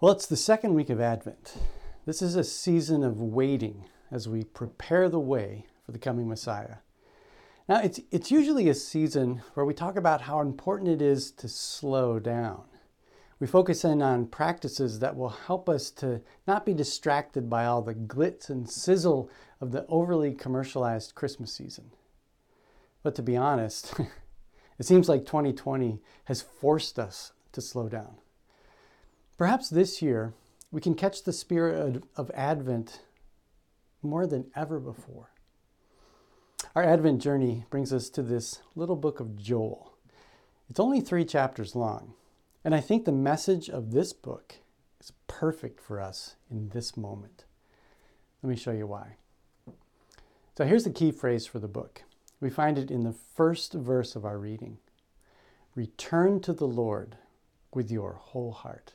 Well, it's the second week of Advent. This is a season of waiting as we prepare the way for the coming Messiah. Now, it's, it's usually a season where we talk about how important it is to slow down. We focus in on practices that will help us to not be distracted by all the glitz and sizzle of the overly commercialized Christmas season. But to be honest, it seems like 2020 has forced us to slow down. Perhaps this year we can catch the spirit of Advent more than ever before. Our Advent journey brings us to this little book of Joel. It's only three chapters long, and I think the message of this book is perfect for us in this moment. Let me show you why. So here's the key phrase for the book. We find it in the first verse of our reading Return to the Lord with your whole heart.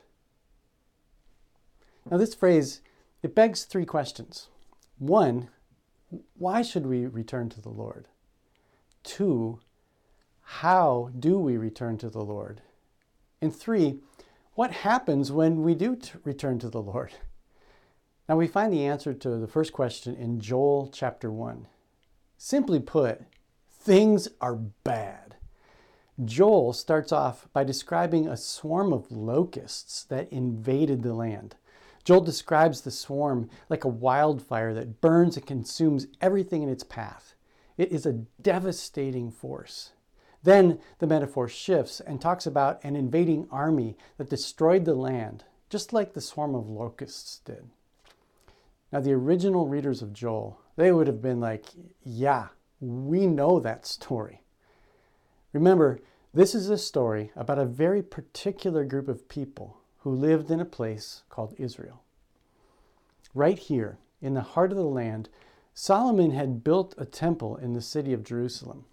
Now, this phrase, it begs three questions. One, why should we return to the Lord? Two, how do we return to the Lord? And three, what happens when we do t- return to the Lord? Now, we find the answer to the first question in Joel chapter 1. Simply put, things are bad. Joel starts off by describing a swarm of locusts that invaded the land. Joel describes the swarm like a wildfire that burns and consumes everything in its path. It is a devastating force. Then the metaphor shifts and talks about an invading army that destroyed the land, just like the swarm of locusts did. Now, the original readers of Joel, they would have been like, yeah, we know that story. Remember, this is a story about a very particular group of people who lived in a place called Israel. Right here, in the heart of the land, Solomon had built a temple in the city of Jerusalem.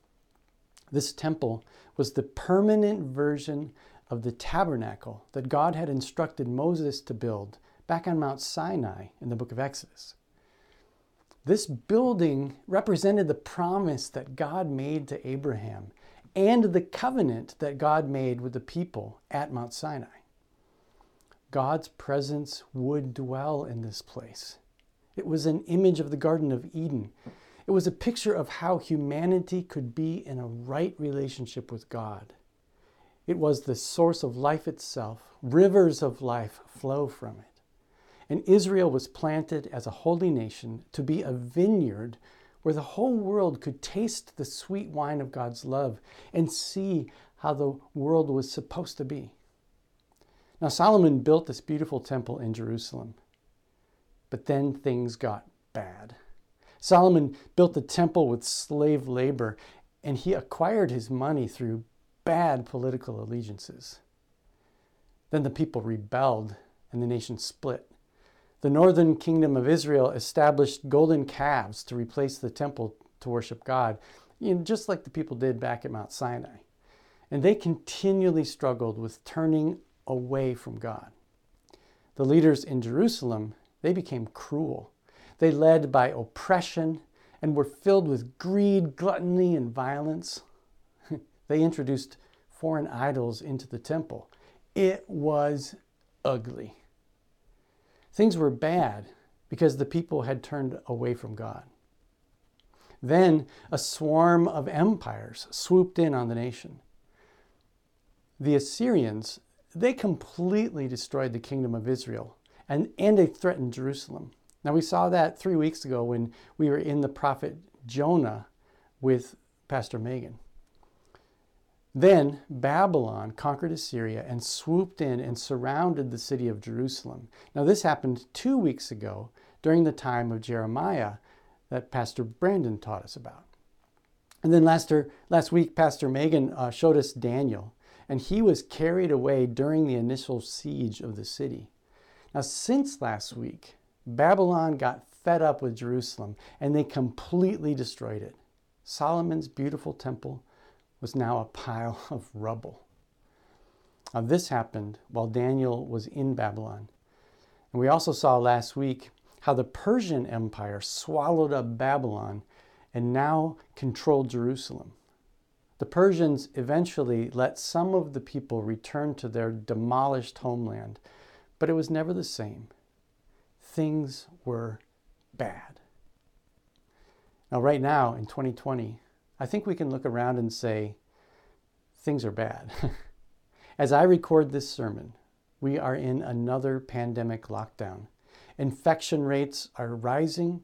This temple was the permanent version of the tabernacle that God had instructed Moses to build back on Mount Sinai in the book of Exodus. This building represented the promise that God made to Abraham and the covenant that God made with the people at Mount Sinai. God's presence would dwell in this place. It was an image of the Garden of Eden. It was a picture of how humanity could be in a right relationship with God. It was the source of life itself. Rivers of life flow from it. And Israel was planted as a holy nation to be a vineyard where the whole world could taste the sweet wine of God's love and see how the world was supposed to be. Now, Solomon built this beautiful temple in Jerusalem, but then things got bad. Solomon built the temple with slave labor, and he acquired his money through bad political allegiances. Then the people rebelled, and the nation split. The northern kingdom of Israel established golden calves to replace the temple to worship God, you know, just like the people did back at Mount Sinai. And they continually struggled with turning away from God. The leaders in Jerusalem, they became cruel. They led by oppression and were filled with greed, gluttony, and violence. they introduced foreign idols into the temple. It was ugly. Things were bad because the people had turned away from God. Then a swarm of empires swooped in on the nation. The Assyrians they completely destroyed the kingdom of Israel and, and they threatened Jerusalem. Now, we saw that three weeks ago when we were in the prophet Jonah with Pastor Megan. Then Babylon conquered Assyria and swooped in and surrounded the city of Jerusalem. Now, this happened two weeks ago during the time of Jeremiah that Pastor Brandon taught us about. And then last, last week, Pastor Megan uh, showed us Daniel and he was carried away during the initial siege of the city. Now, since last week, Babylon got fed up with Jerusalem and they completely destroyed it. Solomon's beautiful temple was now a pile of rubble. Now, this happened while Daniel was in Babylon. And we also saw last week how the Persian Empire swallowed up Babylon and now controlled Jerusalem. The Persians eventually let some of the people return to their demolished homeland, but it was never the same. Things were bad. Now, right now in 2020, I think we can look around and say, things are bad. As I record this sermon, we are in another pandemic lockdown. Infection rates are rising.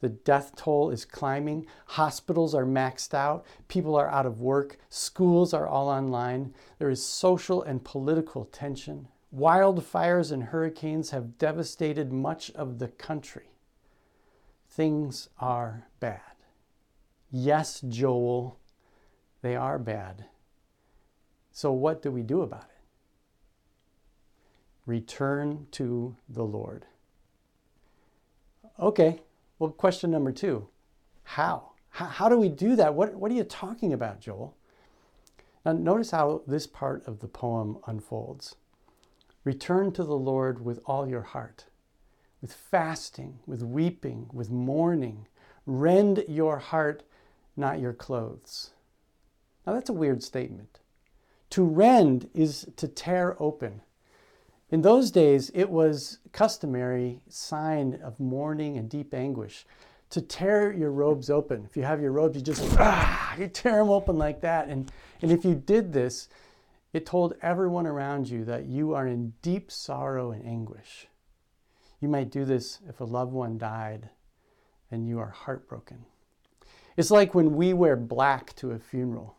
The death toll is climbing. Hospitals are maxed out. People are out of work. Schools are all online. There is social and political tension. Wildfires and hurricanes have devastated much of the country. Things are bad. Yes, Joel, they are bad. So, what do we do about it? Return to the Lord. Okay, well, question number two how? How, how do we do that? What, what are you talking about, Joel? Now, notice how this part of the poem unfolds. Return to the Lord with all your heart, with fasting, with weeping, with mourning. Rend your heart, not your clothes. Now, that's a weird statement. To rend is to tear open. In those days, it was customary sign of mourning and deep anguish to tear your robes open. If you have your robes, you just ah, you tear them open like that. And, and if you did this, it told everyone around you that you are in deep sorrow and anguish. You might do this if a loved one died and you are heartbroken. It's like when we wear black to a funeral.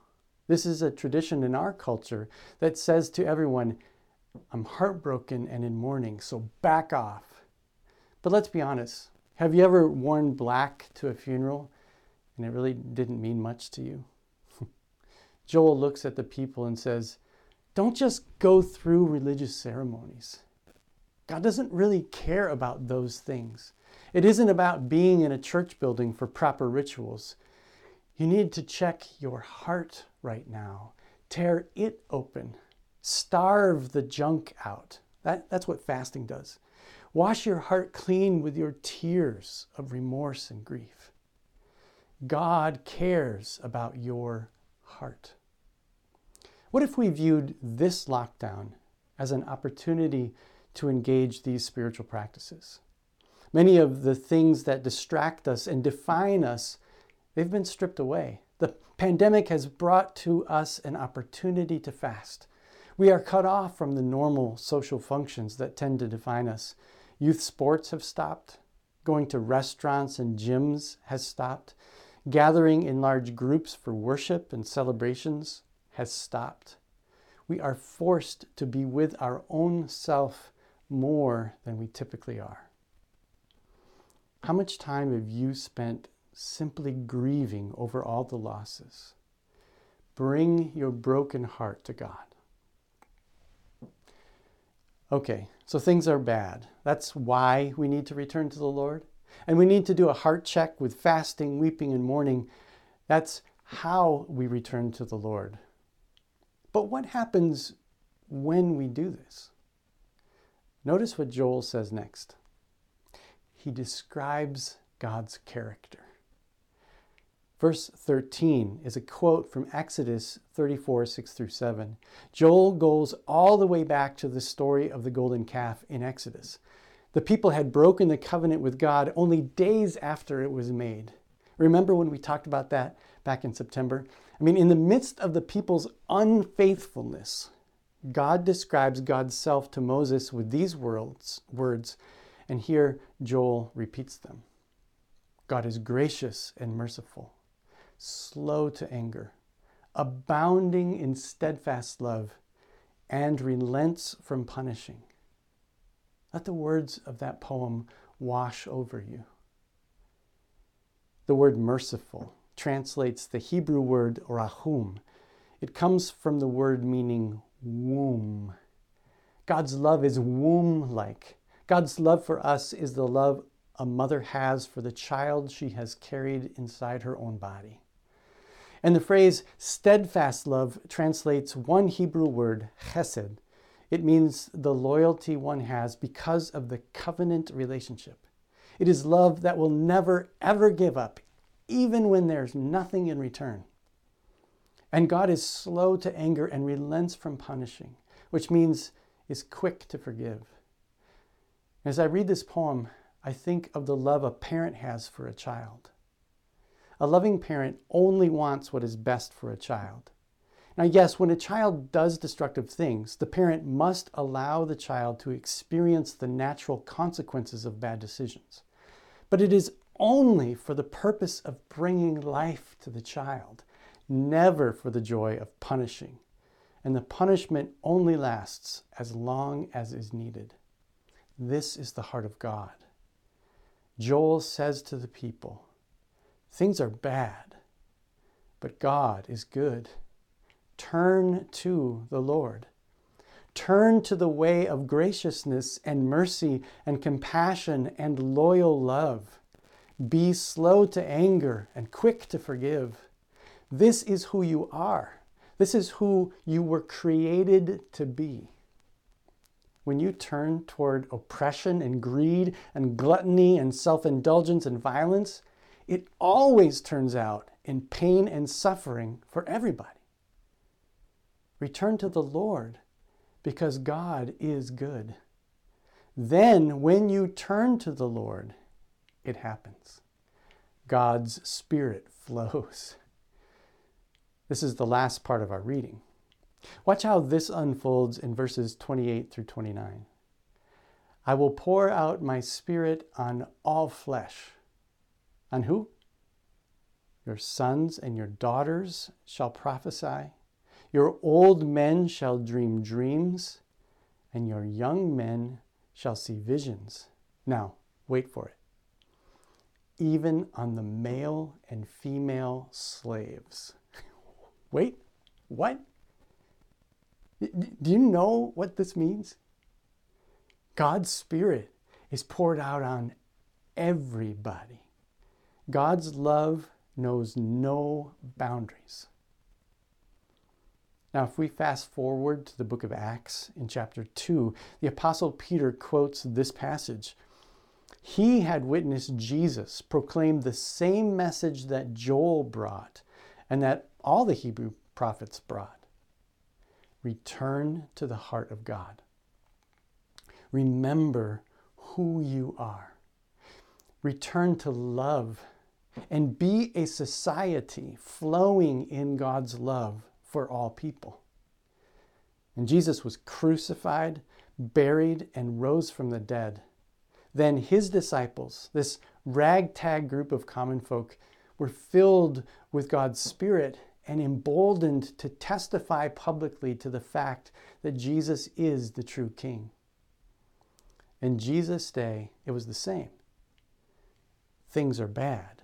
This is a tradition in our culture that says to everyone, I'm heartbroken and in mourning, so back off. But let's be honest. Have you ever worn black to a funeral and it really didn't mean much to you? Joel looks at the people and says, Don't just go through religious ceremonies. God doesn't really care about those things. It isn't about being in a church building for proper rituals. You need to check your heart right now, tear it open Starve the junk out. That, that's what fasting does. Wash your heart clean with your tears of remorse and grief. God cares about your heart. What if we viewed this lockdown as an opportunity to engage these spiritual practices? Many of the things that distract us and define us, they've been stripped away. The pandemic has brought to us an opportunity to fast we are cut off from the normal social functions that tend to define us. Youth sports have stopped. Going to restaurants and gyms has stopped. Gathering in large groups for worship and celebrations has stopped. We are forced to be with our own self more than we typically are. How much time have you spent simply grieving over all the losses? Bring your broken heart to God. Okay, so things are bad. That's why we need to return to the Lord. And we need to do a heart check with fasting, weeping, and mourning. That's how we return to the Lord. But what happens when we do this? Notice what Joel says next. He describes God's character. Verse 13 is a quote from Exodus 34, 6 through 7. Joel goes all the way back to the story of the golden calf in Exodus. The people had broken the covenant with God only days after it was made. Remember when we talked about that back in September? I mean, in the midst of the people's unfaithfulness, God describes God's self to Moses with these words, words, and here Joel repeats them. God is gracious and merciful slow to anger, abounding in steadfast love, and relents from punishing. Let the words of that poem wash over you. The word merciful translates the Hebrew word rahum. It comes from the word meaning womb. God's love is womb like. God's love for us is the love a mother has for the child she has carried inside her own body. And the phrase steadfast love translates one Hebrew word, chesed. It means the loyalty one has because of the covenant relationship. It is love that will never, ever give up, even when there's nothing in return. And God is slow to anger and relents from punishing, which means is quick to forgive. As I read this poem, I think of the love a parent has for a child. A loving parent only wants what is best for a child. Now, yes, when a child does destructive things, the parent must allow the child to experience the natural consequences of bad decisions. But it is only for the purpose of bringing life to the child, never for the joy of punishing. And the punishment only lasts as long as is needed. This is the heart of God. Joel says to the people, Things are bad, but God is good. Turn to the Lord. Turn to the way of graciousness and mercy and compassion and loyal love. Be slow to anger and quick to forgive. This is who you are. This is who you were created to be. When you turn toward oppression and greed and gluttony and self indulgence and violence, it always turns out in pain and suffering for everybody. Return to the Lord because God is good. Then, when you turn to the Lord, it happens. God's Spirit flows. This is the last part of our reading. Watch how this unfolds in verses 28 through 29. I will pour out my Spirit on all flesh. On who? Your sons and your daughters shall prophesy. Your old men shall dream dreams, and your young men shall see visions. Now, wait for it. Even on the male and female slaves. wait, what? Do you know what this means? God's Spirit is poured out on everybody. God's love knows no boundaries. Now, if we fast forward to the book of Acts in chapter 2, the Apostle Peter quotes this passage. He had witnessed Jesus proclaim the same message that Joel brought and that all the Hebrew prophets brought return to the heart of God. Remember who you are. Return to love and be a society flowing in God's love for all people. And Jesus was crucified, buried, and rose from the dead. Then his disciples, this ragtag group of common folk, were filled with God's Spirit and emboldened to testify publicly to the fact that Jesus is the true King. In Jesus' day, it was the same. Things are bad,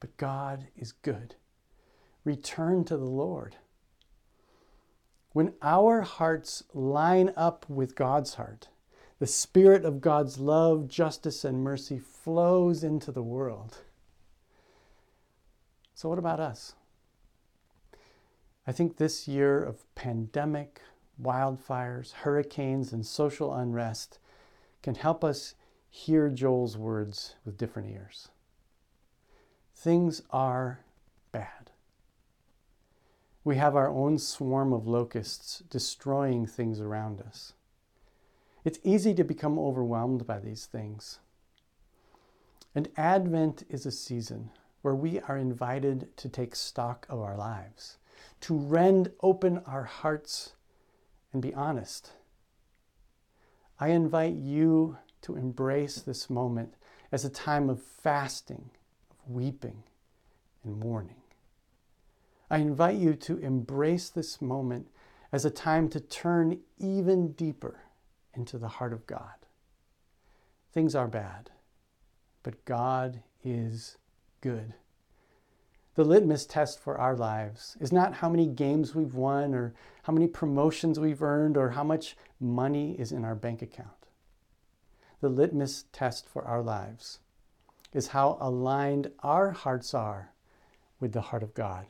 but God is good return to the Lord. When our hearts line up with God's heart, the Spirit of God's love, justice, and mercy flows into the world. So, what about us? I think this year of pandemic, wildfires, hurricanes, and social unrest can help us hear Joel's words with different ears. Things are bad. We have our own swarm of locusts destroying things around us. It's easy to become overwhelmed by these things. And Advent is a season where we are invited to take stock of our lives, to rend open our hearts and be honest. I invite you to embrace this moment as a time of fasting, weeping, and mourning. I invite you to embrace this moment as a time to turn even deeper into the heart of God. Things are bad, but God is good. The litmus test for our lives is not how many games we've won or how many promotions we've earned or how much money is in our bank account. The litmus test for our lives is how aligned our hearts are with the heart of God.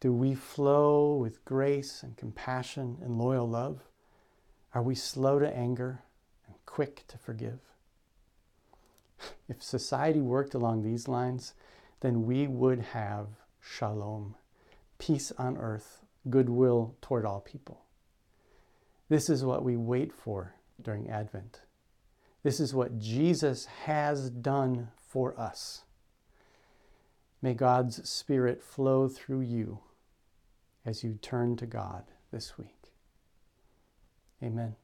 Do we flow with grace and compassion and loyal love? Are we slow to anger and quick to forgive? If society worked along these lines, then we would have shalom, peace on earth, goodwill toward all people. This is what we wait for during Advent This is what Jesus has done for us. May God's Spirit flow through you as you turn to God this week. Amen.